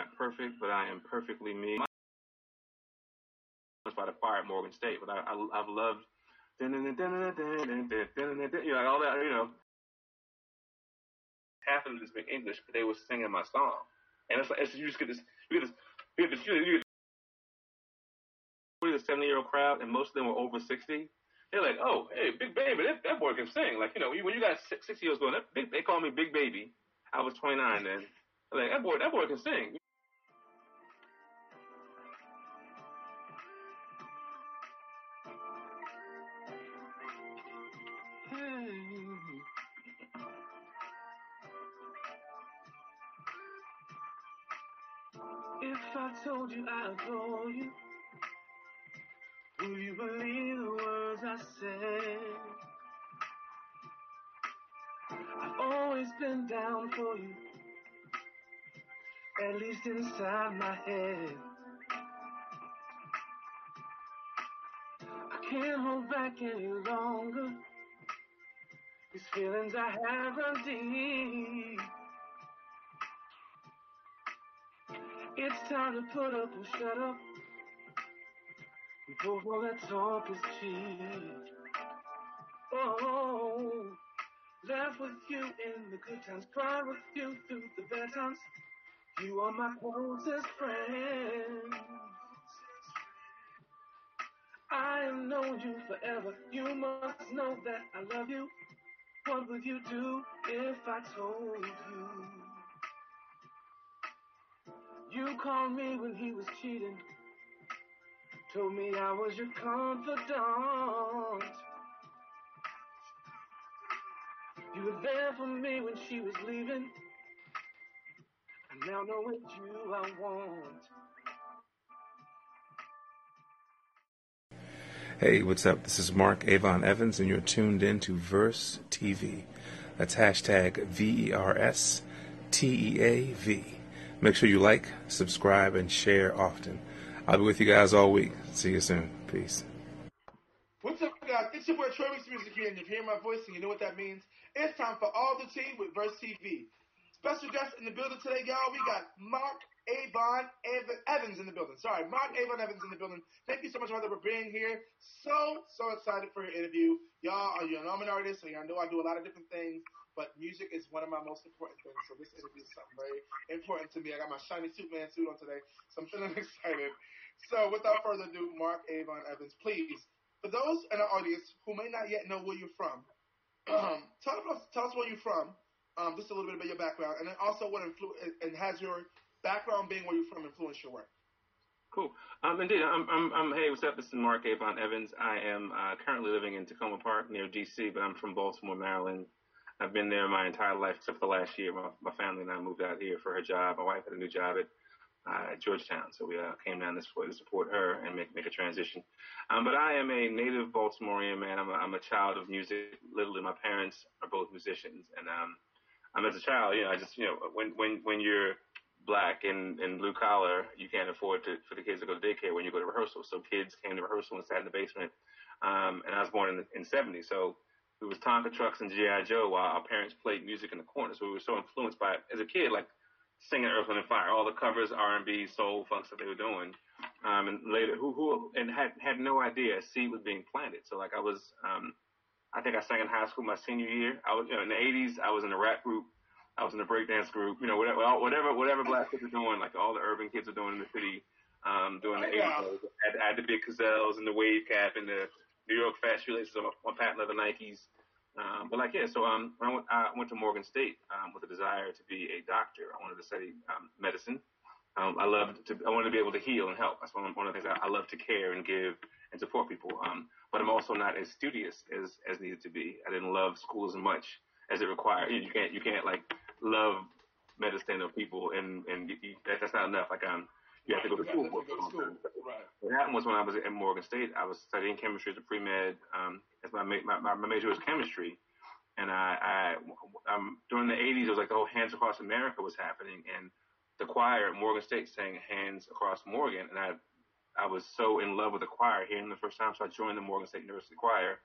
not perfect, but I am perfectly me. By the choir at Morgan State, but I, I I've loved you know all that you know. Half of them speak English, but they were singing my song, and it's like it's, you just get this you get this you get this you get the 70 year old crowd, and most of them were over 60. They're like, oh, hey, Big Baby, that, that boy can sing. Like, you know, when you got 60 years old, that big, they call me Big Baby. I was 29 then. Like, that boy, that boy can sing. If I told you I adore you Will you believe the words I say? I've always been down for you, at least inside my head. I can't hold back any longer. These feelings I have run deep. It's time to put up and shut up. But all that talk is cheap. Oh, laugh with you in the good times, cry with you through the bad times. You are my closest friend. I have known you forever. You must know that I love you. What would you do if I told you? You called me when he was cheating. Told me I was your confidant. You were there for me when she was leaving. I now know it's you I want. Hey, what's up? This is Mark Avon Evans, and you're tuned in to Verse TV. That's hashtag V E R S T E A V. Make sure you like, subscribe, and share often. I'll be with you guys all week. See you soon. Peace. What's up, guys? It's your boy Troy Music here, and if you hear my voice and you know what that means, it's time for All the Tea with Verse TV. Special guest in the building today, y'all. We got Mark Avon Evans in the building. Sorry, Mark Avon Evans in the building. Thank you so much, brother, for being here. So, so excited for your interview. Y'all, are you an artist, so y'all know I do a lot of different things, but music is one of my most important things. So this interview is something very important to me. I got my shiny Superman suit on today, so I'm feeling excited. So without further ado, Mark Avon Evans, please, for those in our audience who may not yet know where you're from, um, tell us tell us where you're from, um, just a little bit about your background, and then also what influ- and has your background being where you're from influenced your work. Cool. Um, indeed, I'm, I'm, I'm, hey, what's up? This is Mark Avon Evans. I am uh, currently living in Takoma Park near DC, but I'm from Baltimore, Maryland. I've been there my entire life except for the last year. My, my family and I moved out here for her job. My wife had a new job at uh, at Georgetown. So we uh, came down this way to support her and make make a transition. Um, but I am a native Baltimorean man. I'm a, I'm a child of music. Literally, my parents are both musicians, and um, I'm as a child, you know, I just you know when when when you're black and, and blue collar, you can't afford to for the kids to go to daycare when you go to rehearsal. So kids came to rehearsal and sat in the basement. Um, and I was born in the, in 70, so it was Tonka trucks and GI Joe while our parents played music in the corner. So we were so influenced by it as a kid, like singing Earth, Wind and Fire, all the covers, R&B, soul, funk stuff they were doing. Um, and later, who, who, and had, had no idea a seed was being planted. So like I was, um, I think I sang in high school my senior year. I was, you know, in the 80s, I was in a rap group. I was in a breakdance group, you know, whatever, whatever, whatever black kids are doing, like all the urban kids are doing in the city, um, doing the 80s. I had, I had the big gazelles and the wave cap and the New York fat shoelaces on my patent leather Nikes. Um, but like, yeah, so um, I, went, I went to Morgan State um, with a desire to be a doctor. I wanted to study um, medicine. Um, I loved to, I wanted to be able to heal and help. That's one, of the things I, I love to care and give and support people. Um, but I'm also not as studious as, as needed to be. I didn't love school as much as it required. You, you can't, you can't like love medicine or people and, and you, that's not enough. Like, um, you have to go to school. Go to school. Right. What happened was when I was at Morgan State, I was studying chemistry as a pre-med. Um, as my, my, my major was chemistry. And I, I um, during the 80s, it was like the whole Hands Across America was happening. And the choir at Morgan State sang Hands Across Morgan. And I, I was so in love with the choir hearing the first time. So I joined the Morgan State University Choir.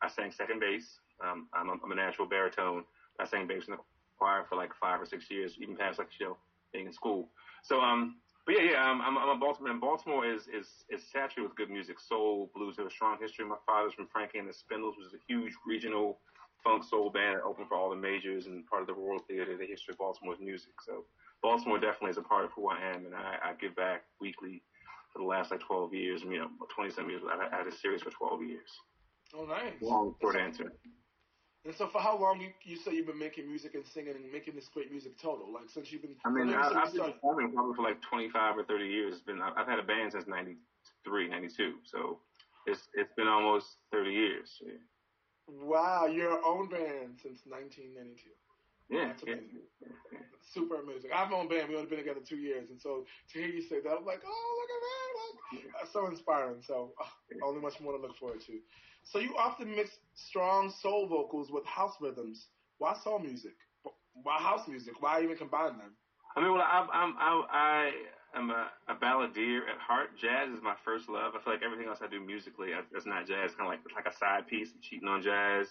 I sang second bass. Um, I'm, a, I'm a natural baritone. I sang bass in the choir for like five or six years, even past like, you know, being in school. So um, but yeah, yeah, I'm, I'm, I'm a Baltimore. And Baltimore is is is saturated with good music, soul, blues. Have a strong history. My father's from Frankie and the Spindles, which is a huge regional funk soul band that opened for all the majors and part of the Royal Theater. The history of Baltimore's music. So Baltimore definitely is a part of who I am, and I, I give back weekly for the last like 12 years. You know, 20 some years. I had a series for 12 years. Oh, nice. Long short answer. And so, for how long you you say you've been making music and singing and making this great music total? Like since you've been. I mean, I, I've been performing probably for like 25 or 30 years. It's been I've had a band since 93, 92. So it's it's been almost 30 years. Yeah. Wow, your own band since 1992. Yeah, that's amazing. Yeah, yeah. Super amazing. I've own band. We only been together two years, and so to hear you say that, I'm like, oh, look at that! Like, that's so inspiring. So, oh, only much more to look forward to. So you often mix strong soul vocals with house rhythms. Why soul music? Why house music? Why even combine them? I mean, well, I'm, I'm, I am a, a balladeer at heart. Jazz is my first love. I feel like everything else I do musically is not jazz. Kind of like like a side piece. I'm cheating on jazz.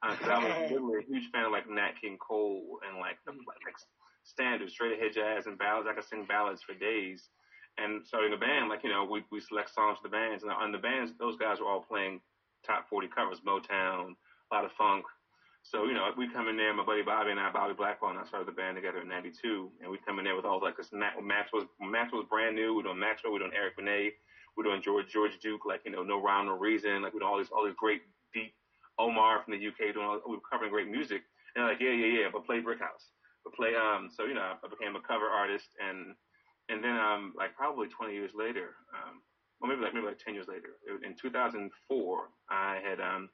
Because uh, I was literally a huge fan of like Nat King Cole and like the like, like standard straight ahead jazz and ballads. I could sing ballads for days. And starting a band, like you know, we we select songs for the bands, and on the bands, those guys were all playing top 40 covers, Motown, a lot of funk. So, you know, we come in there, my buddy Bobby and I, Bobby Blackwell, and I started the band together in 92. And we come in there with all like this, Max was, Max was brand new. We're doing Maxwell, we're doing Eric Benet, we're doing George, George Duke, like, you know, No Rhyme, No Reason, like, we're doing all these, all these great, deep, Omar from the UK doing all, we were covering great music. And like, yeah, yeah, yeah, but play Brick House. But play, um, so, you know, I became a cover artist and, and then, um, like probably 20 years later, um, well, maybe like maybe like ten years later. In 2004, I had um,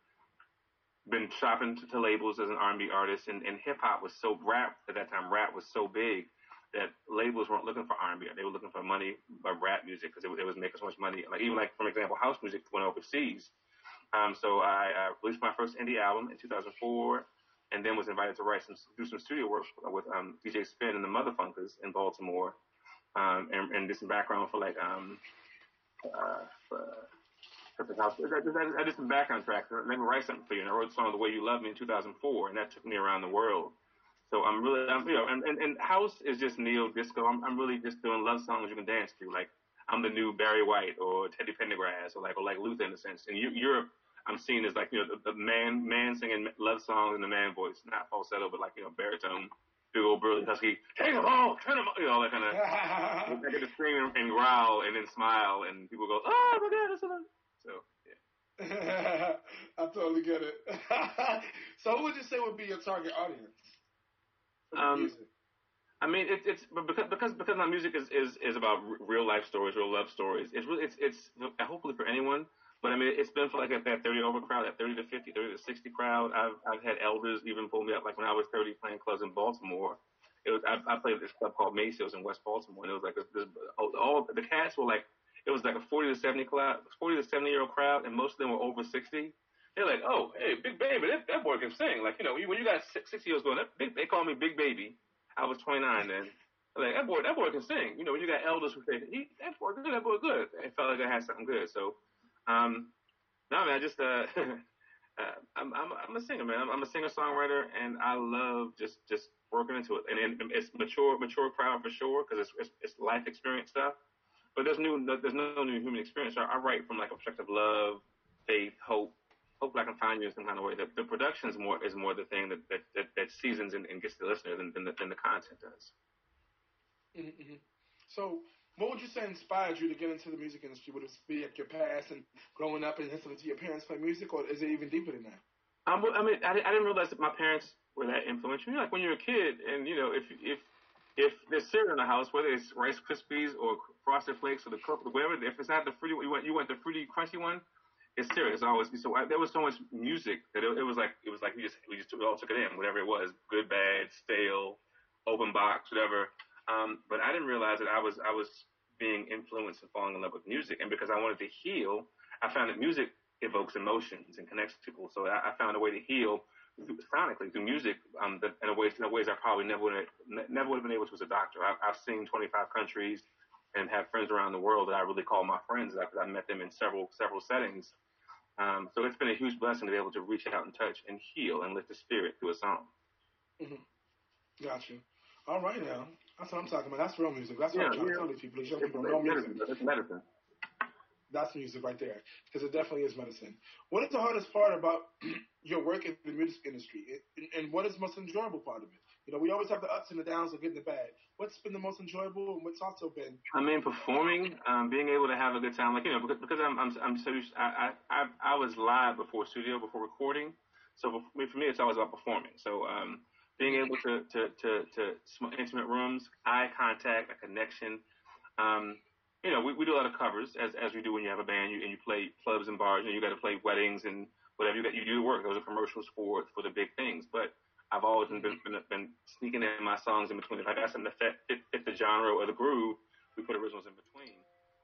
been shopping to, to labels as an R&B artist, and, and hip hop was so rap at that time. Rap was so big that labels weren't looking for R&B; they were looking for money by rap music because it, it was making so much money. Like even like for example, house music went overseas. Um, so I, I released my first indie album in 2004, and then was invited to write some do some studio work with um, DJ Spen and the Muthafunkaz in Baltimore, um, and, and did some background for like um, uh, for. I, I, I did some background tracks. Let me write something for you. And I wrote a song "The Way You Love Me" in 2004, and that took me around the world. So I'm really, I'm, you know, and, and, and house is just neo disco. I'm, I'm really just doing love songs you can dance to. Like I'm the new Barry White or Teddy Pendergrass or like or like Luther in a sense. In Europe, I'm seen as like you know the, the man man singing love songs in the man voice, not falsetto, but like you know baritone big old burly husky, take them all, turn them all, you know, that kind of, I get to scream and, and growl and then smile and people go, oh my god, that's so, so yeah. I totally get it. so who would you say would be your target audience? Um, I mean, it, it's because because because my music is, is, is about real life stories, real love stories. It's really it's it's hopefully for anyone but I mean, it's been for like at that 30 over crowd, that 30 to 50, 30 to 60 crowd. I've, I've had elders even pull me up. Like when I was 30 playing clubs in Baltimore, it was, I, I played at this club called Macio's in West Baltimore. And it was like this, this all, the cats were like, it was like a 40 to 70 crowd, 40 to 70 year old crowd. And most of them were over 60. They're like, oh, hey, big baby, that, that boy can sing. Like, you know, when you got 60 years going, that, they, they call me big baby. I was 29 then. Like that boy, that boy can sing. You know, when you got elders who say, he, that boy good, that boy good. It felt like I had something good. So, um, no, man, I just uh, uh I'm, I'm I'm a singer, man. I'm, I'm a singer songwriter, and I love just just working into it. And, and it's mature mature crowd for sure because it's, it's, it's life experience stuff. But there's new there's no new human experience. I, I write from like a perspective of love, faith, hope. Hopefully, I can find you in some kind of way. The, the production is more is more the thing that that, that, that seasons and, and, gets the listener than, than, the, than the content does. Mm-hmm. So what would you say inspired you to get into the music industry? Would it be like your past and growing up and listening to your parents play music, or is it even deeper than that? I mean, I, didn't realize that my parents were that influential. You know, like when you're a kid, and you know, if if if there's cereal in the house, whether it's Rice Krispies or Frosted Flakes or the Cook, whatever, if it's not the fruity, you went you went the fruity crunchy one, it's cereal. It's always so. I, there was so much music that it, it was like it was like we just we just we all took it in, whatever it was, good, bad, stale, open box, whatever. Um, but I didn't realize that I was I was being influenced and falling in love with music, and because I wanted to heal, I found that music evokes emotions and connects people. So I, I found a way to heal through, sonically through music um, that, in a ways in a ways I probably never would have, never would have been able to as a doctor. I, I've seen 25 countries and have friends around the world that I really call my friends because I met them in several several settings. Um, so it's been a huge blessing to be able to reach out and touch and heal and lift the spirit through a song. Mm-hmm. Gotcha. All right now. That's what I'm talking about. That's real music. That's what yeah, I'm trying yeah. to tell these people. These young people know music. It's medicine. That's music right there, because it definitely is medicine. What is the hardest part about your work in the music industry, and, and what is the most enjoyable part of it? You know, we always have the ups and the downs, the good and the bad. What's been the most enjoyable, and what's also been? I mean, performing, um, being able to have a good time. Like you know, because, because I'm I'm I'm so. I, I I was live before studio, before recording. So for me, for me, it's always about performing. So um, being able to to to, to intimate rooms, eye contact, a connection. Um, you know, we, we do a lot of covers as as we do when you have a band you, and you play clubs and bars. You know, you got to play weddings and whatever you got. You do the work. Those are commercials for for the big things, but I've always been, been, been sneaking in my songs in between. If I got something fit, fit, fit the genre or the groove, we put originals in between.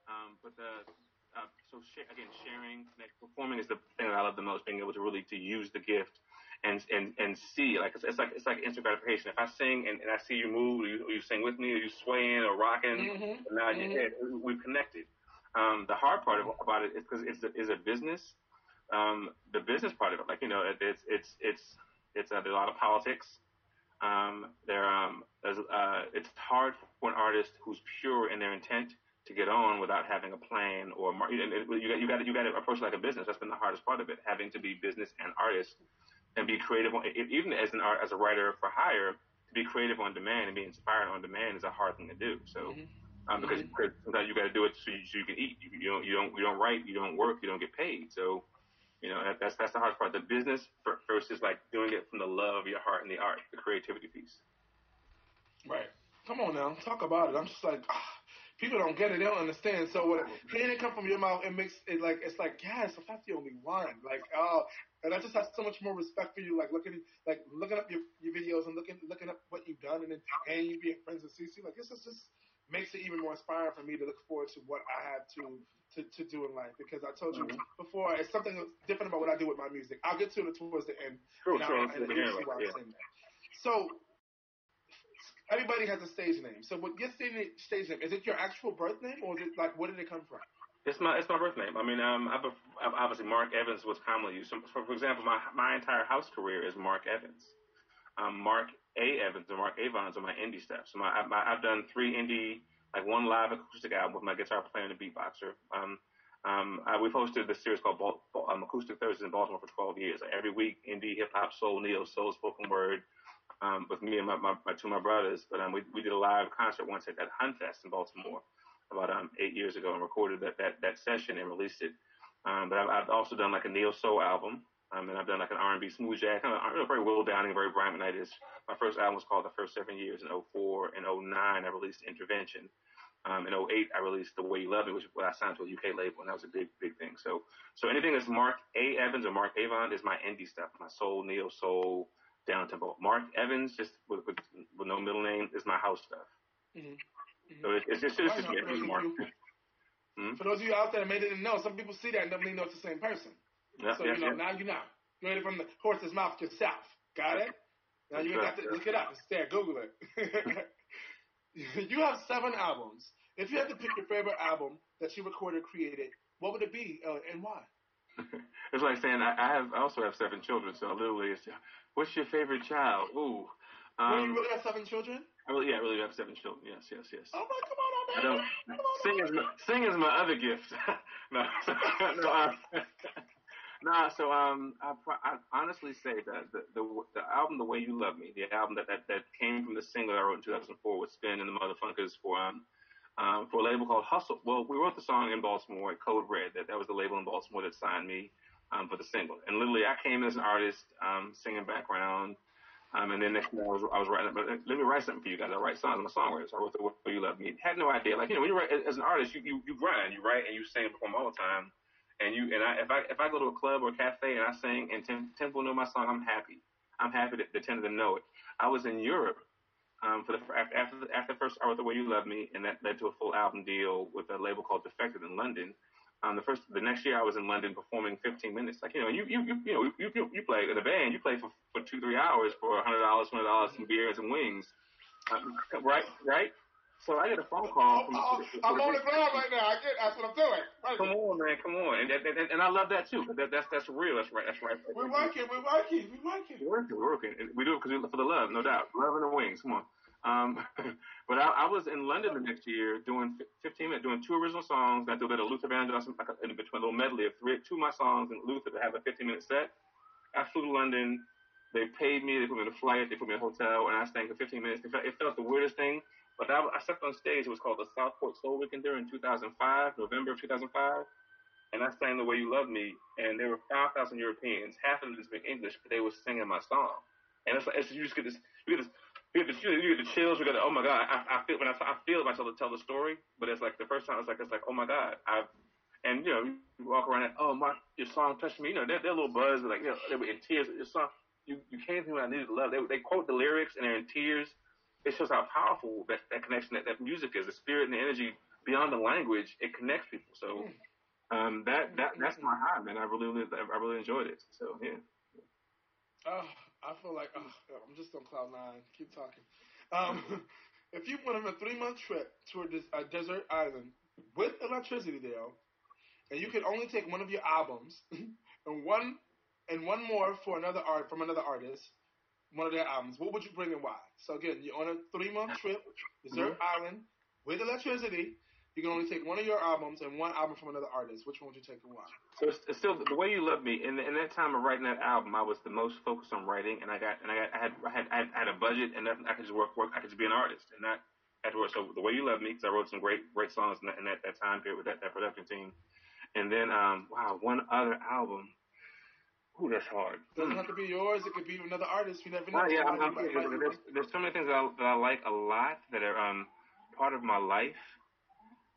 Um, but the, uh, so sh- again, sharing, like, performing is the thing that I love the most. Being able to really to use the gift and and and see like it's, it's like it's like instant gratification. If I sing and, and I see you move, or you, or you sing with me, or you swaying or rocking, mm-hmm. and now mm-hmm. head, we've connected. Um, the hard part about it is because it's a, is a business. Um, the business part of it, like you know, it, it's it's it's it's uh, there's a lot of politics. Um, there, um, uh, it's hard for an artist who's pure in their intent to get on without having a plan or mar- you got you got you got to approach it like a business. That's been the hardest part of it, having to be business and artist and be creative. On, even as an art as a writer for hire, to be creative on demand and be inspired on demand is a hard thing to do. So. Mm-hmm. Um, because, mm-hmm. sometimes you got to do it so you, so you can eat. You, you don't you don't you don't write. You don't work. You don't get paid. So you know, that, that's that's the hardest part. The business versus like doing it from the love of your heart and the art, the creativity piece. Right. Come on now, talk about it. I'm just like, ah, people don't get it, they don't understand. So when hearing it come from your mouth, it makes it like it's like yes, if that's the only one. Like oh, and I just have so much more respect for you. Like looking like looking up your, your videos and looking looking up what you've done, and then and you being friends with CC. Like this is just makes it even more inspiring for me to look forward to what I have to to, to do in life because I told you mm-hmm. before it's something different about what I do with my music. I'll get to it towards the end. Sure, sure. And, and yeah. I'm saying that. So everybody has a stage name. So what your stage name is it your actual birth name or is it like where did it come from? It's my it's my birth name. I mean, um, I've, obviously Mark Evans was commonly used. So, for, for example, my my entire house career is Mark Evans. Um, Mark A. Evans and Mark Avons are my indie stuff. So my, my I've done three indie like one live acoustic album with my guitar player and a beatboxer. Um, um, I, we've hosted this series called Bal- um, Acoustic Thursdays in Baltimore for 12 years. Like every week, indie, hip hop, soul, neo soul, spoken word, um, with me and my, my, my two my brothers. But um, we we did a live concert once at, at Honfest in Baltimore about um, eight years ago and recorded that that that session and released it. Um, but I've, I've also done like a neo soul album. Um, and I've done like an R&B smooth jazz, kind of very Will Downing, very Brian McKnight. My first album was called The First Seven Years in 04 and 09. I released Intervention. Um, in 08, I released The Way You Love Me, which I signed to a UK label, and that was a big, big thing. So, so anything that's Mark A. Evans or Mark Avon is my indie stuff, my soul, neo soul, down tempo. Mark Evans, just with, with, with, no middle name, is my house stuff. Mm-hmm. Mm-hmm. So it's, it's just, it's just me. Mark. Mm-hmm. For those of you out there that may didn't know, some people see that and don't even know it's the same person. Yeah, so, yeah, you know, yeah. now you know. You heard it from the horse's mouth yourself. Got it? Now you got to look it up. It's there. Google it. you have seven albums. If you had to pick your favorite album that you recorded, created, what would it be uh, and why? it's like saying I, I have I also have seven children, so literally, it's what's your favorite child? Ooh. Um, you really have seven children? I really, yeah, I really have seven children. Yes, yes, yes. Oh my, come on, man. I don't, sing is my, sing is my other gift. no, no, um, Nah, so um, I, I honestly say that the, the the album "The Way You Love Me," the album that that, that came from the single I wrote in 2004 with Spen and the Motherfuckers for um, um for a label called Hustle. Well, we wrote the song in Baltimore at Code Red. That that was the label in Baltimore that signed me um for the single. And literally, I came as an artist, um, singing background. Um, and then next thing I was, I was writing, but let me write something for you guys. I write songs. I'm a songwriter. So I wrote the Way You Love Me. Had no idea. Like, you know, when you write, as an artist, you, you, you grind, you write and you sing and perform all the time and you and I if I if I go to a club or a cafe and I sing and Tim, Temple know my song, I'm happy. I'm happy that the ten of them know it. I was in Europe um, for the after after the, first wrote the way you love me, and that led to a full album deal with a label called Defected in London. Um, the first the next year I was in London performing 15 minutes. Like you know, you you you you know you you, you play in a band, you play for for two three hours for a hundred dollars, hundred dollars, some beers and wings. Um, right, right. So I get a phone call. From, oh, I'm on the ground right now. I get that's what I'm doing. Right. Come on, man. Come on, and, and, and, I love that too. That, that's that's real. That's right. That's right. We're working. We're working. We're working. We're working. We're working. We do it because for the love, no doubt. Love and the wings. Come on. Um, but I, I was in London the next year doing 15 minutes, doing two original songs. I do a bit of Luther Vandross like a, in between a little medley of three, two of my songs and Luther to have a 15 minute set. I flew to London. They paid me. They put me in a flight. They put me in a hotel, and I stayed for 15 minutes. It felt, it felt the weirdest thing. But I, I stepped on stage. It was called the Southport Soul Weekend there in 2005, November of 2005. And I sang The Way You Love Me, and there were 5,000 Europeans. Half of them speak English, but they were singing my song. And it's like, it's, you just get this, you get this, you get the, you get the chills. You get the, oh my god, I, I feel when I, I feel myself to tell the story. But it's like the first time, it's like it's like oh my god, I've and you know you walk around and oh my your song touched me. You know they're, they're a little buzz, like you know they were in tears. Your song, you you came to me when I needed love. They they quote the lyrics and they're in tears. It shows how powerful that, that connection that, that music is. The spirit and the energy beyond the language, it connects people. So um, that that that's my high, man. I really I really enjoyed it. So yeah. Oh, I feel like oh, I'm just on cloud nine. Keep talking. Um, if you went on a three month trip to a, a, desert island with electricity, Dale, and you could only take one of your albums and one and one more for another art from another artist, one of their albums, what would you bring and why? So again, you're on a three month trip, desert mm-hmm. island with electricity. You can only take one of your albums and one album from another artist. Which one would you take and why? So it's, it's still the way you love me. In, in that time of writing that album, I was the most focused on writing, and I got and I, got, I had I had I had a budget, and I could just work work. I could just be an artist, and not to work. So the way you love me, because I wrote some great great songs in that, in that, that time period with that, that production team, and then um wow one other album. Ooh, that's hard. Doesn't have to be yours. It could be another artist. You never know. Oh, yeah, I'm, I'm, there's, there's so many things that I, that I like a lot that are um part of my life.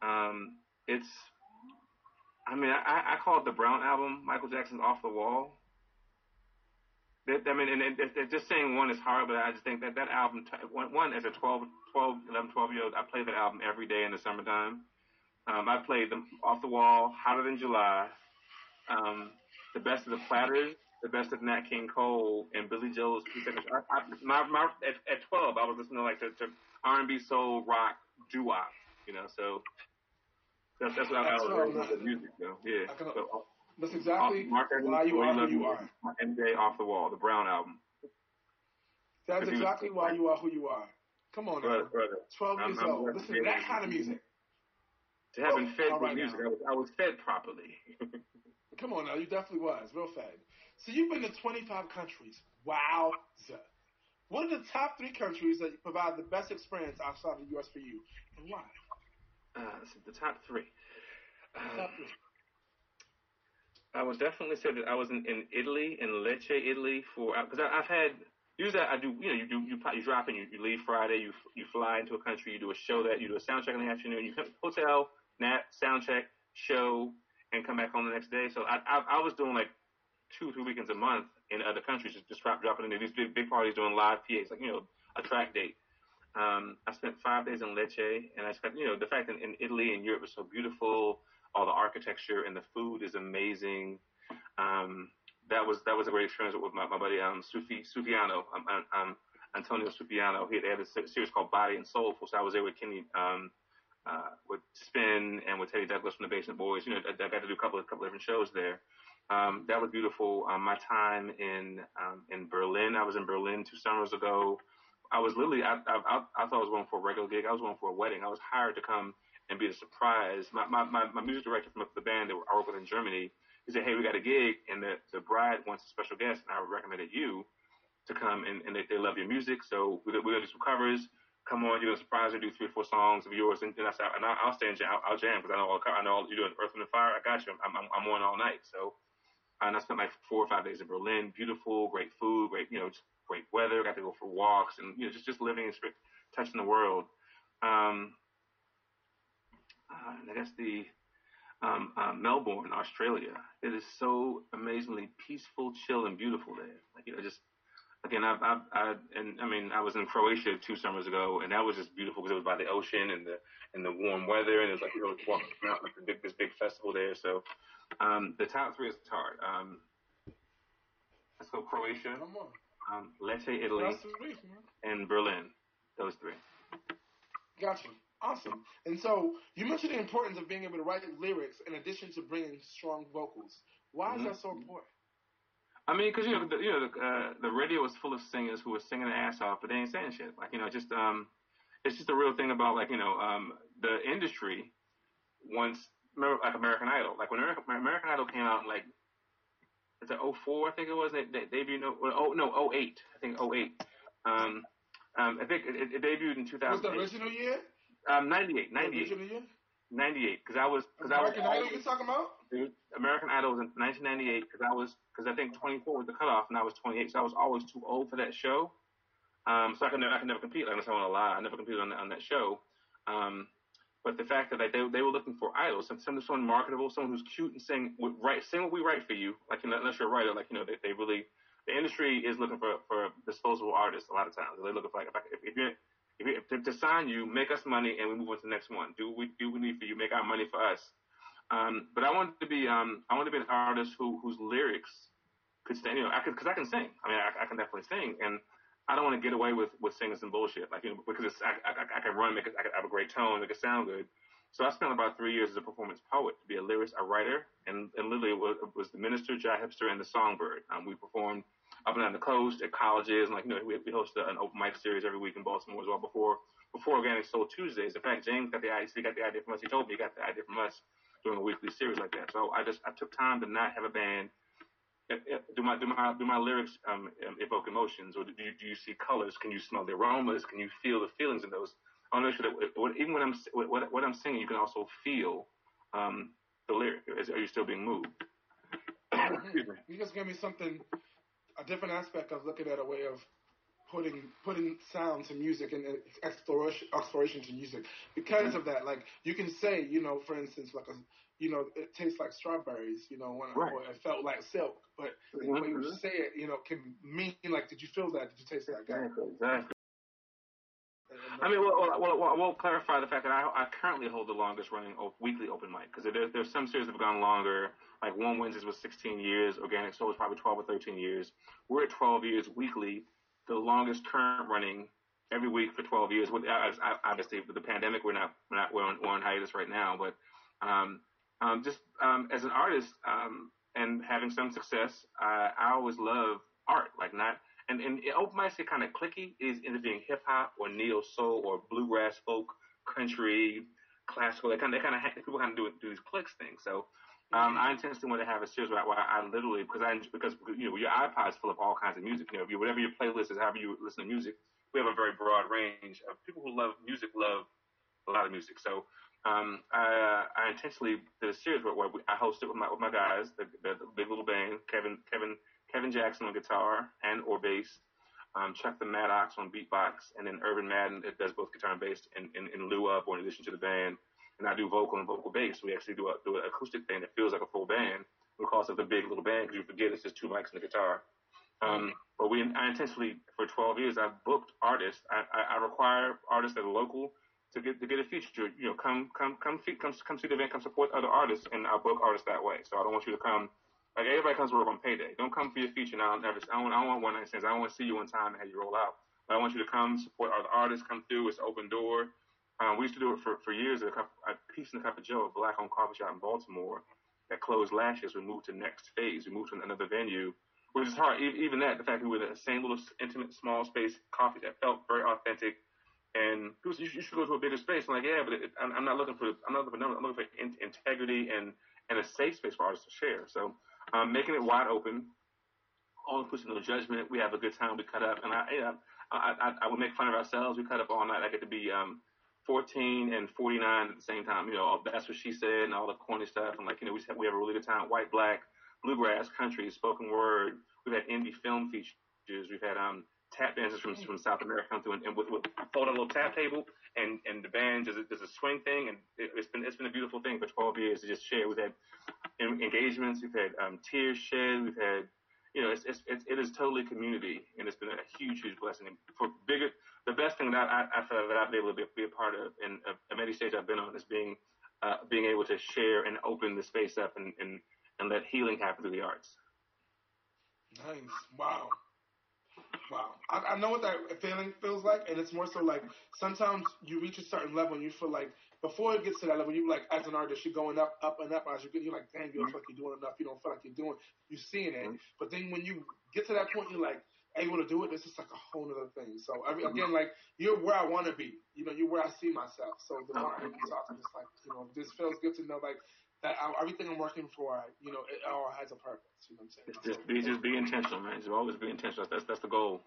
Um, it's I mean, I, I call it the Brown album, Michael Jackson's Off the Wall. That, I mean, and it, it, just saying one is hard, but I just think that that album, one, one as a 12, 12, 11, 12 year old, I play that album every day in the summertime. Um, I played them Off the Wall, Hotter Than July, um, The Best of the Platters, The Best of Nat King Cole, and Billy Joel's I, I, my, my, at, at 12, I was listening to like to, to R&B, soul, rock, doo-wop, you know, so that's, that's what that's I was the music, though. Yeah. So, uh, that's exactly uh, off, why you are who you are. MJ off the wall, the Brown album. That's exactly why you are who you are. Come on, brother, brother. Twelve years I'm, old. Listen to that kind of music. To having been oh, fed with music, I was, I was fed properly. Come on now, you definitely was real fed. So you've been to 25 countries. Wow. What are the top three countries that provide the best experience outside of the U.S. for you, and why? Uh, the top three. top three. I would definitely say that I was in, in Italy, in Lecce, Italy, for because I've had usually I do you know you do you you drop in you, you leave Friday you you fly into a country you do a show that you do a sound check in the afternoon you come hotel nap sound check show and come back home the next day so I I, I was doing like two three weekends a month in other countries just, just drop dropping into these big big parties doing live PAs like you know a track date um, I spent five days in Lecce, and I spent, you know, the fact that in Italy and Europe is so beautiful, all the architecture and the food is amazing. Um, that was that was a great experience with my, my buddy um, Sufi Sufiano, um, um, Antonio Sufiano. He had, had a series called Body and Soulful, so I was there with Kenny, um, uh, with Spen and with Teddy Douglas from the Basement Boys. You know, I, I got to do a couple of couple of different shows there. Um, that was beautiful. Um, my time in um, in Berlin, I was in Berlin two summers ago. I was literally, I, I, I thought I was going for a regular gig. I was going for a wedding. I was hired to come and be the surprise. My, my, my, my music director from the band that I work with in Germany, he said, hey, we got a gig and the, the bride wants a special guest and I recommended you to come and, and they, they love your music. So we're, we're to do some covers. Come on, going to surprise her, do three or four songs of yours. And, and, I said, and I, will stay and jam, I'll, I'll jam because I know all, I know all, you're doing Earth, and the Fire. I got you. I'm, I'm, I'm on all night. So, and I spent like four or five days in Berlin. Beautiful, great food, great, you know, great weather. Got to go for walks and you know just just living and touching the world. Um, uh, I guess the um, uh, Melbourne, Australia. It is so amazingly peaceful, chill, and beautiful there. Like you know, just again, I've, I've, I, and I mean, I was in Croatia two summers ago, and that was just beautiful because it was by the ocean and the and the warm weather, and it was like you know, walking around like big, this big festival there. So, um, the top three is hard. Um, let's go Croatia um, Lecce, Italy, and Berlin. Those three. Gotcha. Awesome. And so you mentioned the importance of being able to write lyrics in addition to bringing strong vocals. Why mm-hmm. is that so important? I mean, because you know, the, you know, the, uh, the radio was full of singers who were singing their ass off, but they ain't saying shit. Like you know, just um, it's just a real thing about like you know um, the industry once like American Idol. Like when American, American Idol came out in like it's a 04, I think it was. They, they debuted no oh no 08, I think 08. Um, um, I think it, it debuted in 2000. Was the original year? Um, 98, 98. original year? 98, because I was because I was American Idol. You talking about? Dude, American Idol was in 1998 because I was because I think 24 was the cutoff and I was 28, so I was always too old for that show. Um, so I could never, I could never compete. Like I want to lie, I never competed on that, on that show. Um, but the fact that like they they were looking for idols, some someone marketable, someone who's cute and sing write sing what we write for you. Like you know, unless you're a writer, like you know they, they really the industry is looking for for disposable artists a lot of times. They're looking for like if, I, if, if you're if, to, sign you, make us money, and we move on to the next one. Do we do we need for you, make our money for us. Um, but I wanted to be um, I wanted to be an artist who whose lyrics could stand. You know, I could because I can sing. I mean, I, I can definitely sing, and I don't want to get away with with singing some bullshit. Like you know, because it's, I, I, I can run, make it, I, can, have a great tone, make it sound good. So I spent about three years as a performance poet to be a lyricist, a writer, and, and literally it was, was the minister, Jai Hipster, and the songbird. Um, we performed up and down the coast at colleges, and like you know, we, we hosted an open mic series every week in Baltimore as well before before Organic Soul Tuesdays. In fact, James got the idea. He got the idea from us. He told me he got the idea from us doing a weekly series like that. So I just I took time to not have a band do my do my do my lyrics um, evoke emotions, or do you, do you see colors? Can you smell the aromas? Can you feel the feelings in those? I want to make sure that even when I'm what, what I'm singing, you can also feel um, the lyric. Are you still being moved? you just gave me something, a different aspect of looking at a way of putting putting sound to music and exploration exploration to music. Because mm-hmm. of that, like you can say, you know, for instance, like a you know, it tastes like strawberries, you know, when right. or it felt like silk. But mm-hmm. the way you say it, you know, can mean like, did you feel that? Did you taste that? Exactly. exactly. I mean, well, well, well, we'll clarify the fact that I, I currently hold the longest running weekly open mic because there, there's some series that have gone longer. Like one Wednesdays was 16 years, Organic Soul was probably 12 or 13 years. We're at 12 years weekly, the longest current running every week for 12 years. With obviously with the pandemic, we're not we're not we're on, we're on hiatus right now, but um, um, just um, as an artist um, and having some success, uh, I always love art, like not. And, and it open mics get kind of clicky. Is either being hip hop or neo soul or bluegrass, folk, country, classical. They kind of, they kind of people kind of do do these clicks things. So um, I intentionally want to have a series where, where I literally because I because you know your iPod's full of all kinds of music. You know, whatever your playlist is, however you listen to music, we have a very broad range of people who love music. Love a lot of music. So um, I, I intentionally did a series where, where we, I hosted with my with my guys, the, the, the, big little band, Kevin Kevin Kevin Jackson on guitar and or bass, um, Chuck the Maddox on beatbox, and then Urban Madden it does both guitar and bass in, in, in lieu of or in addition to the band. And I do vocal and vocal bass. We actually do a do an acoustic thing that feels like a full band. Call it the big little band because you forget it's just two mics and a guitar. Um, but we, I intentionally, for 12 years, I've booked artists. I, I, I require artists that are local to get to get a feature. You know, come come come see come come see the event, come support other artists, and I'll book artists that way. So I don't want you to come. Like everybody comes to work on payday. Don't come for your feature now. I don't, I don't want one night stands. I don't want to see you one time and have you roll out. But I want you to come support other artists. Come through. It's open door. Um, we used to do it for, for years at a, a Peace in the Cup of Joe, a black owned coffee shop in Baltimore that closed last year. So we moved to next phase. We moved to another venue, which is hard. Even that, the fact that we were in the same little intimate small space coffee that felt very authentic and you should go to a bigger space. I'm like, yeah, but it, I'm, I'm, not looking for, I'm not looking for numbers. I'm looking for in, integrity and, and a safe space for artists to share. So, um, making it wide open, all inclusive, no judgment. We have a good time. We cut up, and I, you know, I, I, I would make fun of ourselves. We cut up all night. I get to be, um, 14 and 49 at the same time. You know, that's what she said and all the corny stuff. And like, you know, we have, we have a really good time. White, black, bluegrass, country, spoken word. We've had indie film features. We've had, um, tap dancers from from South America come through and, and with, with fold a little tap table and and the band does a, does a swing thing and it, has been it's been a beautiful thing for 12 years to just share. We've had engagements, we've had um, tears shed, we've had you know it's, it's, it's it is totally community and it's been a huge huge blessing. For bigger, the best thing that I, I feel that I've been able to be, be a part of in many stages I've been on is being uh, being able to share and open the space up and, and and let healing happen through the arts. Nice. Wow. Wow, I, I know what that feeling feels like, and it's more so like sometimes you reach a certain level and you feel like before it gets to that level, you're like as an artist, you're going up, up and up as you get. You're like, damn, you don't feel like you're mm-hmm. doing enough. You don't feel like you're doing. You're seeing it, mm-hmm. but then when you get to that point, you're like, able to do it, it's just like a whole other thing. So every, again, mm-hmm. like you're where I want to be. You know, you're where I see myself. So the more I mm-hmm. talk, I'm just like, you know, this feels good to know like that I, everything I'm working for, you know, it all has a purpose. You know what I'm saying? Just so, be, just be intentional, man. Just always be intentional. That's that's the goal.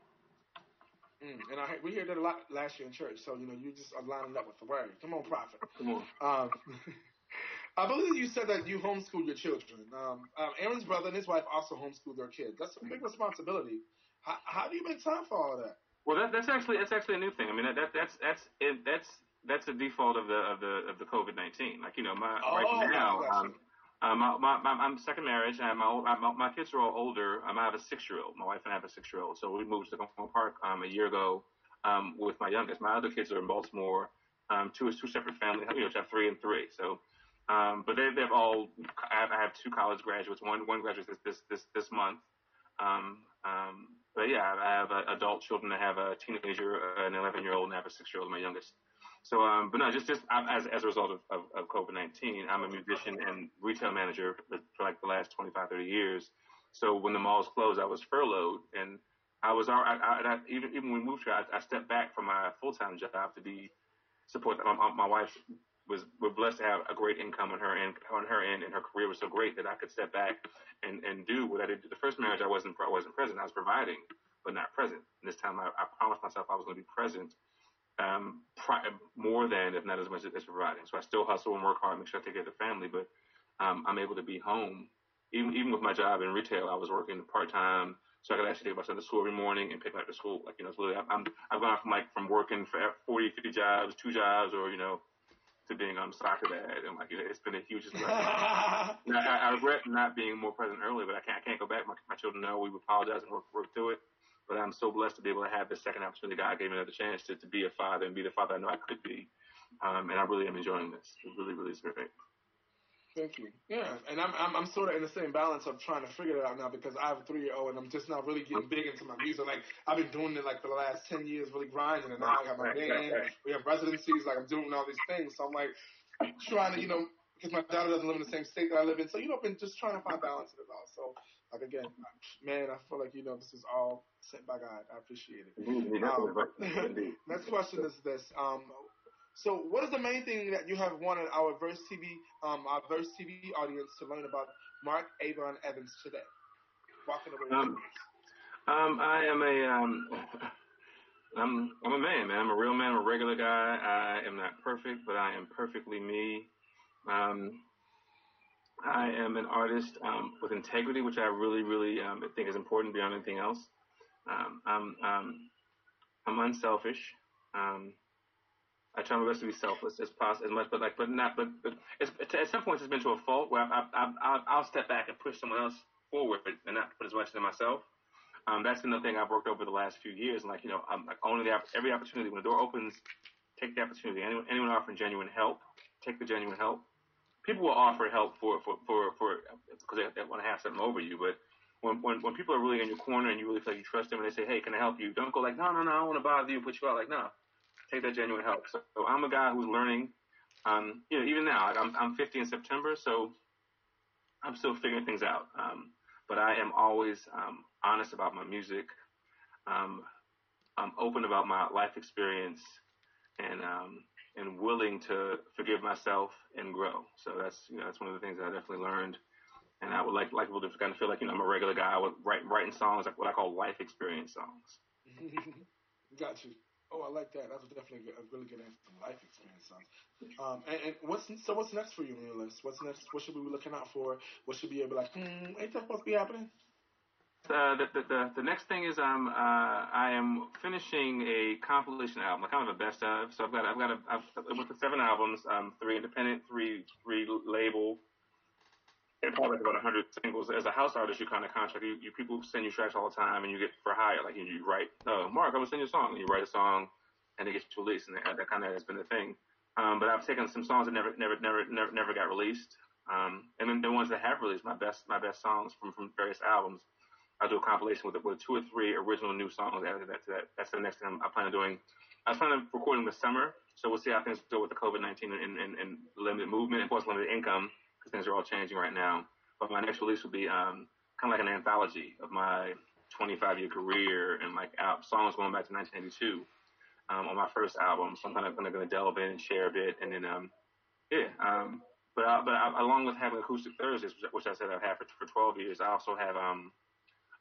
Mm, and I, we heard that a lot last year in church. So you know, you just are lining up with the word. Come on, prophet. Come on. Um, I believe you said that you homeschool your children. Um, um, Aaron's brother and his wife also homeschool their kids. That's a big responsibility. How, how do you make time for all of that? Well, that, that's actually that's actually a new thing. I mean, that, that that's that's it, that's that's the default of the of the of the COVID nineteen. Like you know, my oh, right now, um, my, my, my, I'm second marriage. and my, my my kids are all older. Um, I have a six year old. My wife and I have a six year old. So we moved to Takoma Park um, a year ago um, with my youngest. My other kids are in Baltimore. Um, two is two separate families. You know, have three and three. So um, but they, they've all, I have, I have two college graduates. One, one graduates this, this, this, this month. Um, um, but yeah, I have uh, adult children. I have a teenager, an 11 year old, and I have a six year old, my youngest. So, um, but no, just, just as, as a result of, of, of COVID-19, I'm a musician and retail manager for, for like the last 25, 30 years. So when the malls closed, I was furloughed and I was, I, I, I even, even when we moved here, I, I stepped back from my full-time job to be support my, my wife was we're blessed to have a great income on her end on her end and her career was so great that I could step back and, and do what I did. The first marriage I wasn't I wasn't present. I was providing but not present. And this time I, I promised myself I was going to be present um, pri- more than if not as much as, providing. So I still hustle and work hard, make sure I take care of the family, but um, I'm able to be home. Even even with my job in retail, I was working part time so I could actually take my son to school every morning and pick him up to school. Like, you know, it's literally, I'm, I've gone from like, from working for 40, 50 jobs, two jobs, or, you know, to being on soccer dad, and like you know, it's been a huge. I, I, regret not being more present earlier, but I can't I can't go back. My, my children know we apologize and work work through it. But I'm so blessed to be able to have this second opportunity. God gave me another chance to, to be a father and be the father I know I could be. Um, and I really am enjoying this. It really, really is great. Thank you. Yeah, and I'm, I'm I'm sort of in the same balance of trying to figure it out now because I have a three year old and I'm just not really getting big into my music. Like I've been doing it like for the last ten years, really grinding, and now I got my band. We have residencies, like I'm doing all these things. So I'm like trying to, you know, because my daughter doesn't live in the same state that I live in. So you know, I've been just trying to find balance in it all. So like again, man, I feel like you know this is all sent by God. I appreciate it. Um, next question is this: um, so, what is the main thing that you have wanted our Verse TV, um, our Verse TV audience to learn about Mark Avon Evans today? Walking away. Um, um, I am a um, I'm I'm a man, man. I'm a real man. I'm a regular guy. I am not perfect, but I am perfectly me. Um, I am an artist um, with integrity, which I really, really um, think is important beyond anything else. Um, I'm um, I'm unselfish. Um, I try my best to be selfless as possible, as much, but like, but not, but, but at some points it's been to a fault where I, I, I, I'll step back and push someone else forward and not put as much into myself. Um, that's been the thing I've worked over the last few years. And like, you know, I'm like owning the, every opportunity. When the door opens, take the opportunity. Anyone, anyone offering genuine help, take the genuine help. People will offer help for, for, for, for, because they, they want to have something over you. But when, when, when people are really in your corner and you really feel like you trust them and they say, Hey, can I help you? Don't go like, no, no, no, I don't want to bother you, put you out. Like, no, take that genuine help. So, so I'm a guy who's learning. Um, you know, even now, I'm I'm 50 in September, so I'm still figuring things out. Um, but I am always um, honest about my music. Um, I'm open about my life experience, and um, and willing to forgive myself and grow. So that's you know that's one of the things that I definitely learned. And I would like like people to kind of feel like you know I'm a regular guy. I would write writing songs like what I call life experience songs. Got you. Oh, I like that. That was definitely a really good answer. Life experience songs. Um, and, and, what's so? What's next for you on? What's next? What should we be looking out for? What should be able to like? Hmm, ain't that supposed to be happening? Uh, the, the, the, next thing is um, uh, I am finishing a compilation album, kind of a best of. So I've got I've got a, I've, with the seven albums, um, three independent, three three label, and probably about 100 singles. As a house artist, you kind of contract. You, you people send you tracks all the time, and you get for hire. Like you, you write, oh, Mark, I'm gonna send you a song, and you write a song, and it gets released, and that, that kind of has been the thing. Um, but I've taken some songs that never, never, never, never, never got released, um, and then the ones that have released, my best, my best songs from from various albums. I'll do a compilation with with two or three original new songs added to that. That's the next thing I'm plan on doing. I was planning on recording this summer, so we'll see how things go with the COVID-19 and, and, and limited movement and plus limited income because things are all changing right now. But my next release will be um, kind of like an anthology of my 25 year career and like out songs going back to 1992 um, on my first album. So I'm kind of going to delve in and share a bit, and then um, yeah. Um, but I, but I, along with having acoustic Thursdays, which I said I've had for, for 12 years, I also have um,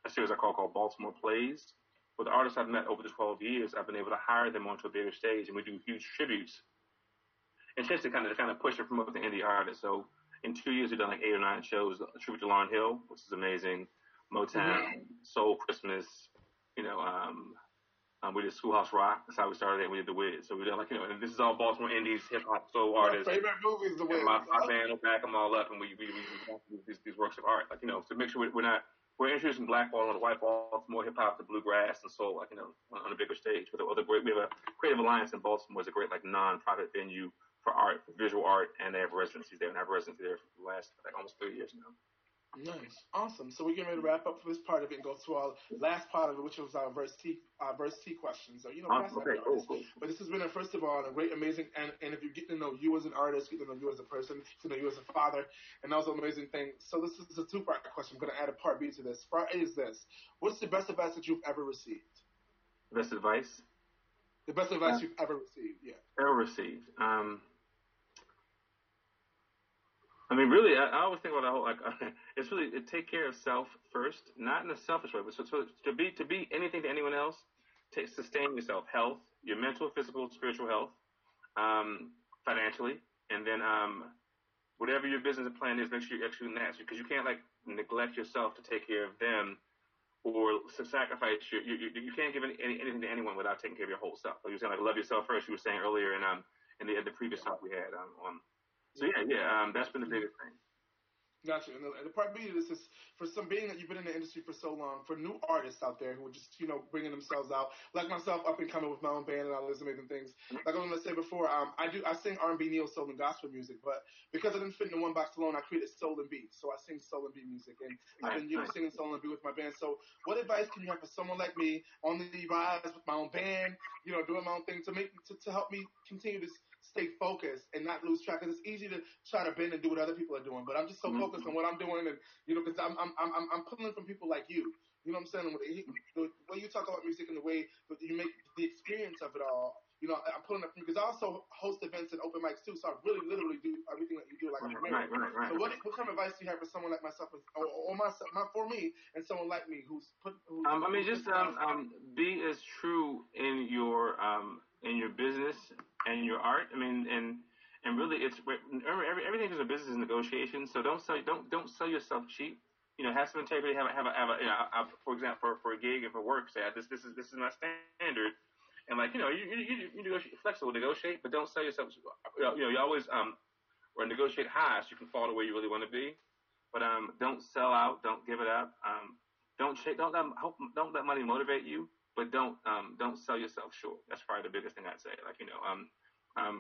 a series I call called Baltimore Plays. With the artists I've met over the 12 years, I've been able to hire them onto a bigger stage, and we do huge tributes. And to kind of to kind of push and promote the indie artists. So in two years, we've done like eight or nine shows. A tribute to Lauryn Hill, which is amazing. Motown. Soul Christmas, you know, um, um, we did Schoolhouse Rock. That's how we started it. We did The Wiz. So we did like, you know, and this is all Baltimore indies, hip hop, soul artists. My favorite movie is The Wiz. My, my band will back them all up and we, we, we, we these, these works of art. Like, you know, to make sure we're not, we're introducing black ball and white Baltimore hip hop to bluegrass and soul, like, you know, on, on a bigger stage. With other great, we have a Creative Alliance in Baltimore is a great, like, non-profit venue for art, for visual art, and they have residencies there and have residency there for the last, like, almost three years now. Nice, awesome. So we're getting ready to wrap up for this part of it and go to our last part of it, which was our verse T, our verse T questions. So you know, awesome. okay, cool, cool. But this has been a first of all a great, amazing, and and if you get to know you as an artist, get to know you as a person, get to know you as a father, and that was an amazing thing. So this is a two part question. I'm going to add a part B to this. Part A is this: What's the best advice that you've ever received? Best advice. The best advice you've ever received. Yeah. Ever received. Um. I mean, really, I, I always think about the whole like it's really to take care of self first, not in a selfish way, but so, so to be to be anything to anyone else, to sustain yourself, health, your mental, physical, spiritual health, um, financially, and then um, whatever your business plan is, make sure you're executing that because you can't like neglect yourself to take care of them or sacrifice your you, you, you can't give any, any, anything to anyone without taking care of your whole self. Like you were saying, like love yourself first. You were saying earlier in um in the, in the previous talk we had um, on so yeah, yeah, um, that's been the biggest thing. Gotcha. And the, and the part B of this is for some being that you've been in the industry for so long, for new artists out there who are just, you know, bringing themselves out, like myself, up and coming with my own band and all this amazing things. Like I was going to say before, um, I do, I sing R&B, neo soul, and gospel music, but because I didn't fit in one box alone, I created soul and beat. So I sing soul and beat music, and I've been, you know, singing soul and beat with my band. So what advice can you have for someone like me on the rise with my own band, you know, doing my own thing to make, to, to help me continue this stay focused and not lose track. Cause it's easy to try to bend and do what other people are doing, but I'm just so mm-hmm. focused on what I'm doing, and you know, because I'm I'm I'm I'm pulling from people like you. You know what I'm saying? The way you talk about music and the way you make the experience of it all. You know, I'm pulling up from because I also host events and open mics too. So I really, literally do everything that you do, like right, right, right, right. So what, what kind of advice do you have for someone like myself, or, or myself, not for me, and someone like me who's put? Who's, um, I mean, just um, um, be as true in your um in your business and your art. I mean, and and really, it's every, everything is a business negotiation. So don't sell don't don't sell yourself cheap. You know, have some integrity. Have a, have a, have a you know, I, for example, for, for a gig and for work, say this this is this is my standard. And like you know, you you, you, you negotiate flexible, negotiate, but don't sell yourself. You know, you always um or negotiate high so you can fall to where you really want to be. But um, don't sell out. Don't give it up. Um, don't shake. don't let don't let money motivate you but don't um, don't sell yourself short. That's probably the biggest thing I'd say. Like you know, um, um,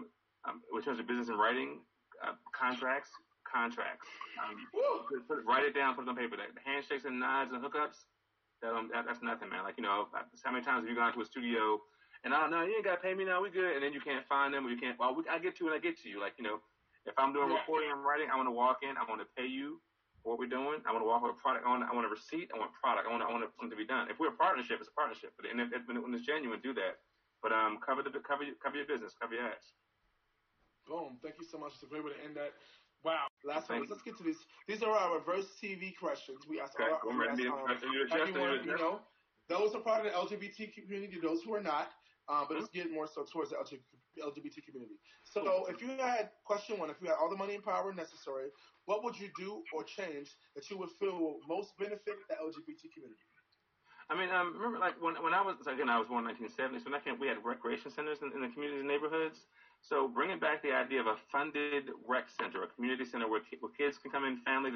um, in terms of business and writing, uh, contracts, contracts. Um, put, put, write it down, put it on paper. The handshakes and nods and hookups, that, um, that, that's nothing, man. Like you know, how many times have you gone to a studio and I oh, know you ain't got to pay me now, we good, and then you can't find them or you can't. Well, we, I get to when I get to you. Like you know, if I'm doing recording and writing, I want to walk in, I want to pay you what we're doing. I want to walk with a product. I want, I want a receipt. I want product. I want, I want something to be done. If we're a partnership, it's a partnership. But and if, if, when it's genuine, do that. But um, cover the cover your, cover your business, cover your ass. Boom. Thank you so much. It's a great way to end that. Wow. Last one. Let's get to these. These are our reverse TV questions. We ask okay. all our, we ask, um, everyone, you know, those are part of the LGBT community, those who are not. Um, but mm-hmm. let's get more so towards the LGBT community. So, if you had question one, if you had all the money and power necessary, what would you do or change that you would feel will most benefit the LGBT community? I mean, um, remember, like when when I was again, I was born in 1970, so when I came, we had recreation centers in, in the communities and neighborhoods. So bringing back the idea of a funded rec center, a community center where, where kids can come in, families,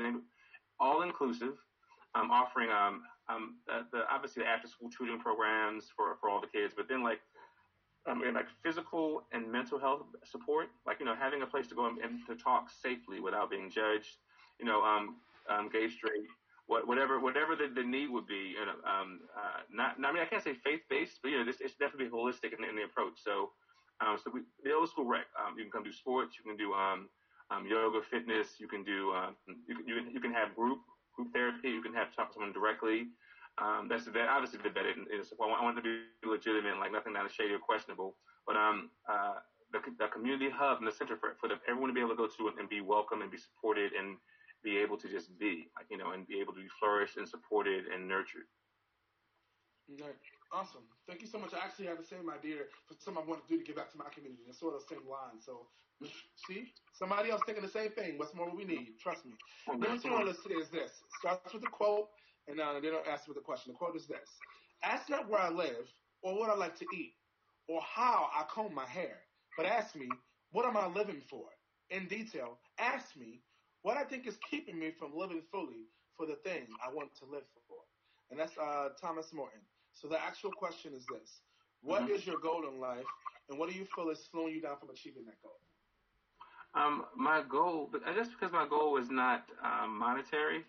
all inclusive, um, offering um, um, the, the obviously the after school tutoring programs for for all the kids, but then like I mean, like physical and mental health support, like you know, having a place to go and, and to talk safely without being judged, you know, um, um, gay, straight, what, whatever, whatever the, the need would be, you know, um, uh, not, I mean, I can't say faith based, but you know, this it's definitely holistic in, in the approach. So, um, so we, the old school rec, um, you can come do sports, you can do um, um, yoga, fitness, you can do, um, you can, you can you can have group group therapy, you can have talk to someone directly. Um, that's that obviously the vetted. Is, well, I want to be legitimate, like nothing that is shady or questionable. But um, uh, the, the community hub and the center for, for the, everyone to be able to go to and be welcome and be supported and be able to just be, like, you know, and be able to be flourished and supported and nurtured. Right. Awesome. Thank you so much. I actually have the same idea for something I want to do to give back to my community. It's sort of the same line. So, see, somebody else thinking the same thing. What's more we need? Trust me. Oh, Number two on the list today is this. Starts with a quote and uh, they don't ask me the question. The quote is this: "Ask not where I live, or what I like to eat, or how I comb my hair, but ask me, what am I living for? In detail, ask me what I think is keeping me from living fully for the thing I want to live for." And that's uh, Thomas Merton. So the actual question is this: What mm-hmm. is your goal in life, and what do you feel is slowing you down from achieving that goal? Um, my goal, but just because my goal is not um, monetary,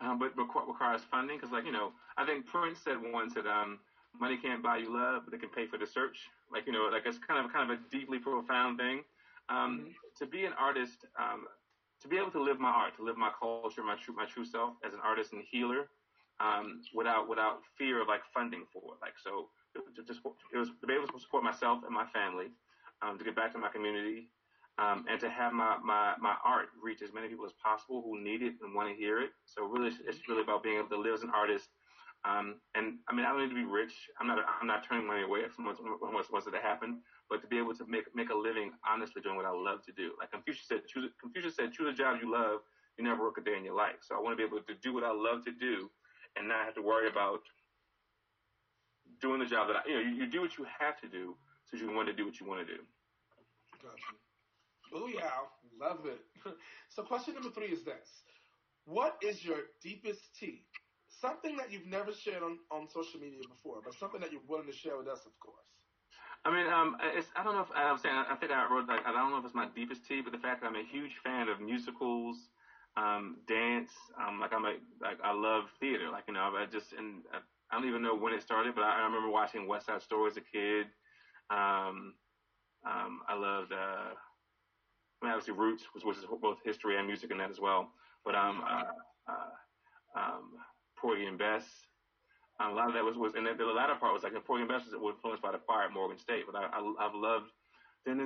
um, but requires funding because, like you know, I think Prince said once that um, money can't buy you love, but it can pay for the search. Like you know, like it's kind of kind of a deeply profound thing. Um, mm-hmm. To be an artist, um, to be able to live my art, to live my culture, my true my true self as an artist and healer, um, without without fear of like funding for it. Like so, to, to, it was to be able to support myself and my family, um, to get back to my community, um, and to have my, my, my art reach as many people as possible who need it and want to hear it. So really, it's really about being able to live as an artist. Um, and I mean, I don't need to be rich. I'm not, I'm not turning money away from what's, what's, what's to happen, but to be able to make, make a living honestly doing what I love to do. Like Confucius said, choose, Confucius said, choose a job you love. You never work a day in your life. So I want to be able to do what I love to do and not have to worry about doing the job that I, you know, you, you do what you have to do so you want to do what you want to do. Gotcha. Yeah, love it. so question number three is this. What is your deepest tea? Something that you've never shared on, on social media before, but something that you're willing to share with us, of course. I mean, um, it's, I don't know if I'm saying, I think I wrote, like, I don't know if it's my deepest tea, but the fact that I'm a huge fan of musicals, um, dance, um, like I'm a, like I love theater, like, you know, I just, and I, I don't even know when it started, but I, I remember watching West Side Story as a kid. Um, um, I loved, uh, I mean, obviously Roots, which was both history and music in that as well. But um, uh, uh, um, Porgy and Bess. Um, a lot of that was, was and the, the latter part was like the Porgy and Bess was influenced by the fire at Morgan State. But I, I, I've loved, you know,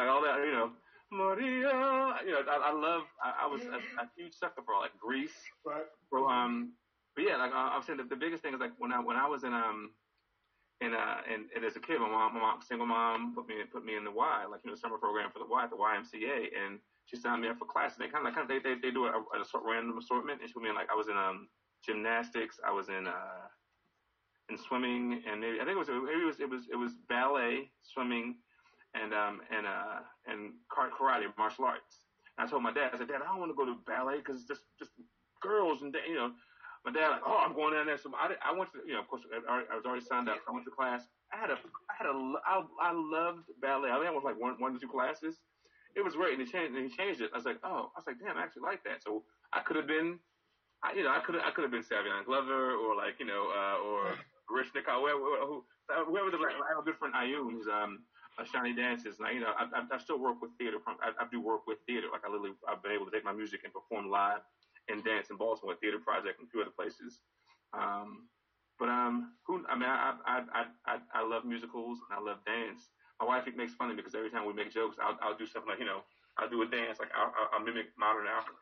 like all that, you know, Maria. You know, I, I love. I, I was a, a huge sucker for all like Grease. Right. Um, but yeah, like I, I was saying, the, the biggest thing is like when I when I was in um and uh, and, and as a kid, my mom, my mom, single mom, put me put me in the Y, like you know, summer program for the Y at the YMCA, and she signed me up for classes. They kind of, kind of, they, they, they do a, a, a random assortment, and she put me in like I was in um gymnastics, I was in uh in swimming, and maybe I think it was maybe it was it was it was ballet, swimming, and um and uh and karate, martial arts. And I told my dad, I said, Dad, I don't want to go to ballet because it's just just girls and you know my dad like, oh, I'm going down there. So I, I went to, you know, of course, I, was already signed up. I went to class. I had a, I had a, I, I loved ballet. I think I was like one, one to two classes. It was great, and he changed, and he changed it. I was like, oh, I was like, damn, I actually like that. So I could have been, I, you know, I could, I could have been Savion Glover or like, you know, uh, or Rich Nicole, whoever, whoever the, like, I have a good um, a Shiny Dances. And I, you know, I, I, I still work with theater. I, I do work with theater. Like I literally, I've been able to take my music and perform live and dance in Baltimore, Theater Project, and a few other places. Um, but um, who? I mean, I, I I I I love musicals and I love dance. My wife makes fun of me because every time we make jokes, I'll I'll do something like you know I'll do a dance like I'll, I'll mimic modern African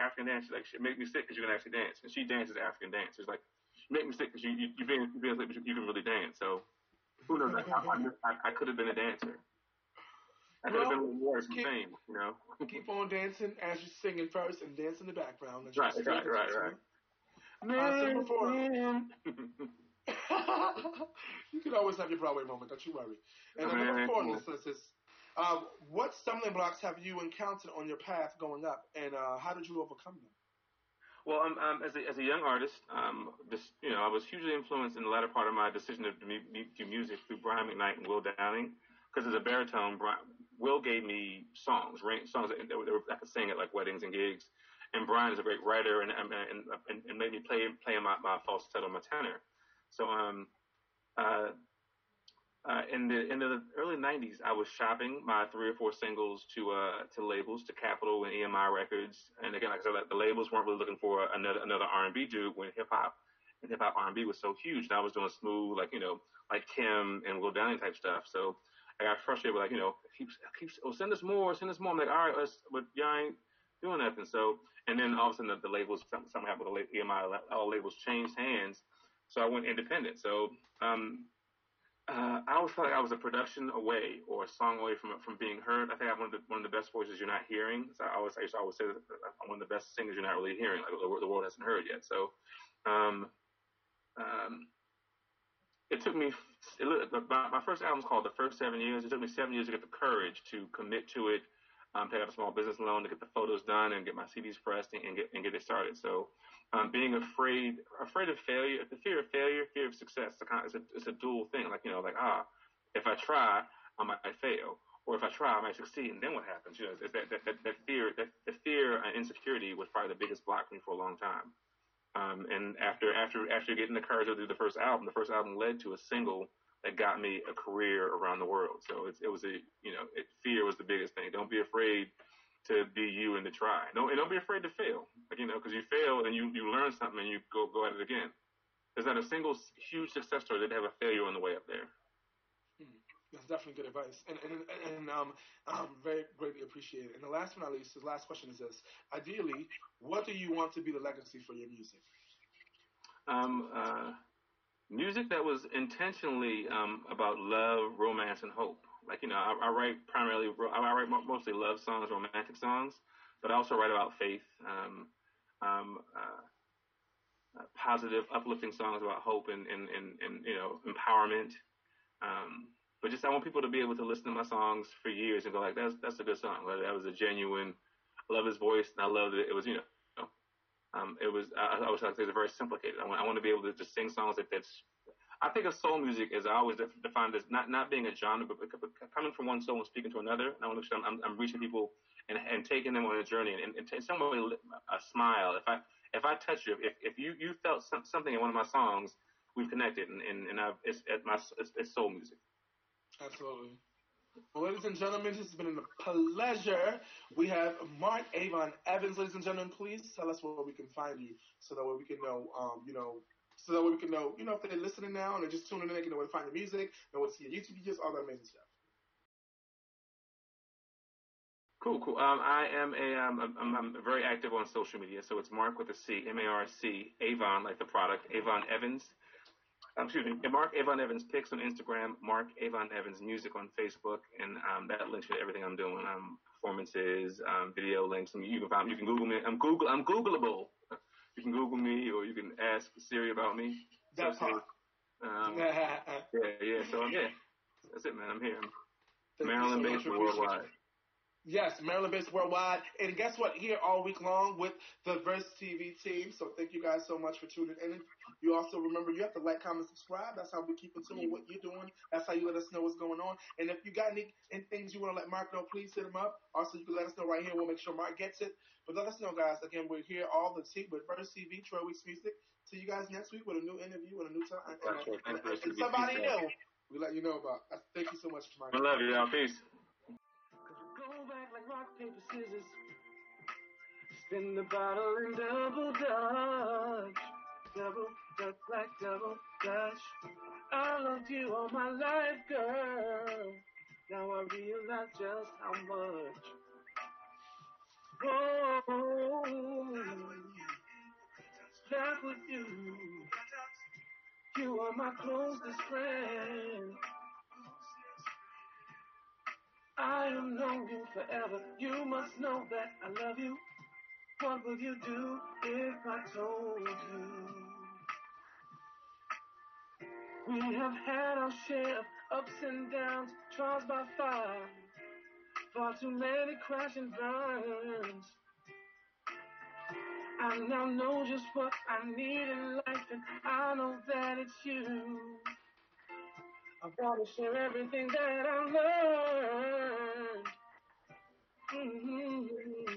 African dance. She's like, she make me sick because you can actually dance, and she dances African dance. She's like, make me sick because you you you been you been but you, you can really dance. So who knows? I, I, I could have been a dancer. I could have been a more keep, fame, you know. keep on dancing as you're singing first, and dance in the background. Right, right, right, right. Man, man. you can always have your Broadway moment. Don't you worry. And then number four this is, uh, what stumbling blocks have you encountered on your path going up, and uh, how did you overcome them? Well, um, um, as, a, as a young artist, um, just, you know, I was hugely influenced in the latter part of my decision to do music through Brian McKnight and Will Downing. Because as a baritone, Brian, Will gave me songs, songs that, that I could sing at like weddings and gigs and Brian is a great writer and and, and, and made me play play my, my falsetto, my tenor. So um, uh, uh, in the in the early '90s, I was shopping my three or four singles to uh, to labels, to Capitol and EMI Records, and again, like I said, the labels weren't really looking for another another R&B dude when hip hop and hip hop R&B was so huge. And I was doing smooth, like you know, like Kim and Will Downing type stuff. So I got frustrated with like, you know, keeps keeps oh send us more, send us more. I'm like, all right, let's, but y'all ain't doing nothing. So and then all of a sudden the, the labels something, happened with the EMI, all labels changed hands. So I went independent. So um, uh, I always felt like I was a production away or a song away from from being heard. I think I'm one of the one of the best voices you're not hearing. So I always I used to always say that I'm one of the best singers you're not really hearing. Like the, the world hasn't heard yet. So um, um, it took me it, my first album was called The First Seven Years. It took me seven years to get the courage to commit to it, um, pay off a small business loan to get the photos done and get my CDs pressed and, get and get it started. So, um, being afraid afraid of failure, the fear of failure, fear of success, it's a, it's a, dual thing. Like you know, like ah, if I try, I might fail, or if I try, I might succeed, and then what happens? You know, that that, that, that fear, that the fear and insecurity was probably the biggest block for me for a long time. Um, and after after after getting the courage to do the first album, the first album led to a single that got me a career around the world. So it, it was a you know it, fear was the biggest thing. Don't be afraid to be you and to try. Don't and don't be afraid to fail. Like you know because you fail and you you learn something and you go go at it again. There's not a single huge success story that have a failure on the way up there. That's definitely good advice, and and and um, um, very greatly appreciated. And the last but not least, the last question is this: Ideally, what do you want to be the legacy for your music? Um, uh, music that was intentionally um, about love, romance, and hope. Like you know, I, I write primarily, I write mostly love songs, romantic songs, but I also write about faith, um, um, uh, uh, positive, uplifting songs about hope and and and, and you know, empowerment. Um, but just I want people to be able to listen to my songs for years and go like, that's that's a good song. Like, that was a genuine. I love his voice and I love it. It was you know, um, it was I, I was like it's very simplicated. I want I want to be able to just sing songs that that's. I think of soul music as I always defined as not not being a genre, but, but coming from one soul and speaking to another. And I want to make sure I'm, I'm, reaching people and, and taking them on a journey and, and, and some way a smile. If I if I touch you, if if you you felt some, something in one of my songs, we've connected, and and, and I've, it's, it's my it's, it's soul music. Absolutely. Well, ladies and gentlemen, this has been a pleasure. We have Marc Avon Evans, ladies and gentlemen. Please tell us where we can find you, so that way we can know, um, you know, so that way we can know, you know, if they're listening now and they're just tuning in, they can know where to find your music, know where to see your YouTube videos, all that amazing stuff. Cool, cool. Um, I am a, um, I'm, I'm very active on social media, so it's Mark with a C, M-A-R-C, Avon, like the product, Avon Evans um, excuse me, Marc Avon Evans Pics on Instagram, Marc Avon Evans Music on Facebook, and um, that links to everything I'm doing. Um, performances, um, video links. I mean, you can find, you can Google me. I'm Google, I'm Googleable. You can Google me, or you can ask Siri about me. That's so, um, yeah, yeah. So I'm yeah, that's it, man. I'm here. Maryland based worldwide. Yes, Maryland based worldwide. And guess what? Here all week long with the Verse TV team. So thank you guys so much for tuning in. You also remember you have to like, comment, subscribe. That's how we keep in tune with what you're doing. That's how you let us know what's going on. And if you got any, any things you want to let Marc know, please hit him up. Also, you can let us know right here. We'll make sure Marc gets it. But let us know, guys. Again, we're here all the team with Verse TV, Troy Weeks Music. See you guys next week with a new interview and a new time. And, and, and, and somebody new we let you know about. Thank you so much, Marc. I love you, y'all. Peace rock, paper, scissors. Spin the bottle and double dutch. Double dutch like double dutch. I loved you all my life, girl. Now I realize just how much. Oh, that with you. You are my closest friend. I am longing forever. You must know that I love you. What will you do if I told you? We have had our share of ups and downs, trials by fire. Far too many crash and burns. I now know just what I need in life, and I know that it's you. I wanna share everything that I've learned. hmm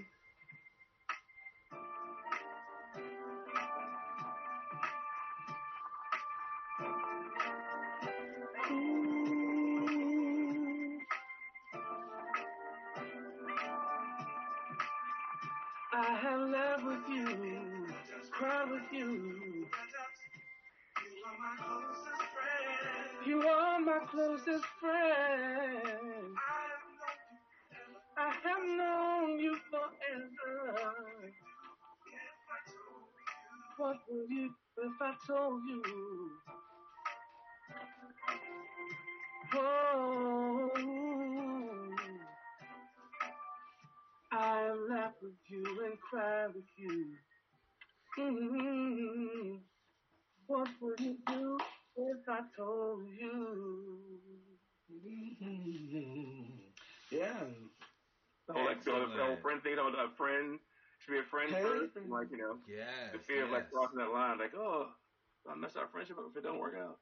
I have love with you, cry with you. You are my hope closest friend. I have known you forever. What would you if I told you? Oh, I laugh with you and cry with you. Mm-hmm. What would you do if I told you? Yeah. Oh, like so the Excellent. old friend thing, you know, a friend should be a friend Hey. first, and like you know, Yes. the fear of like crossing that line, like oh, I mess our friendship up if it don't work out.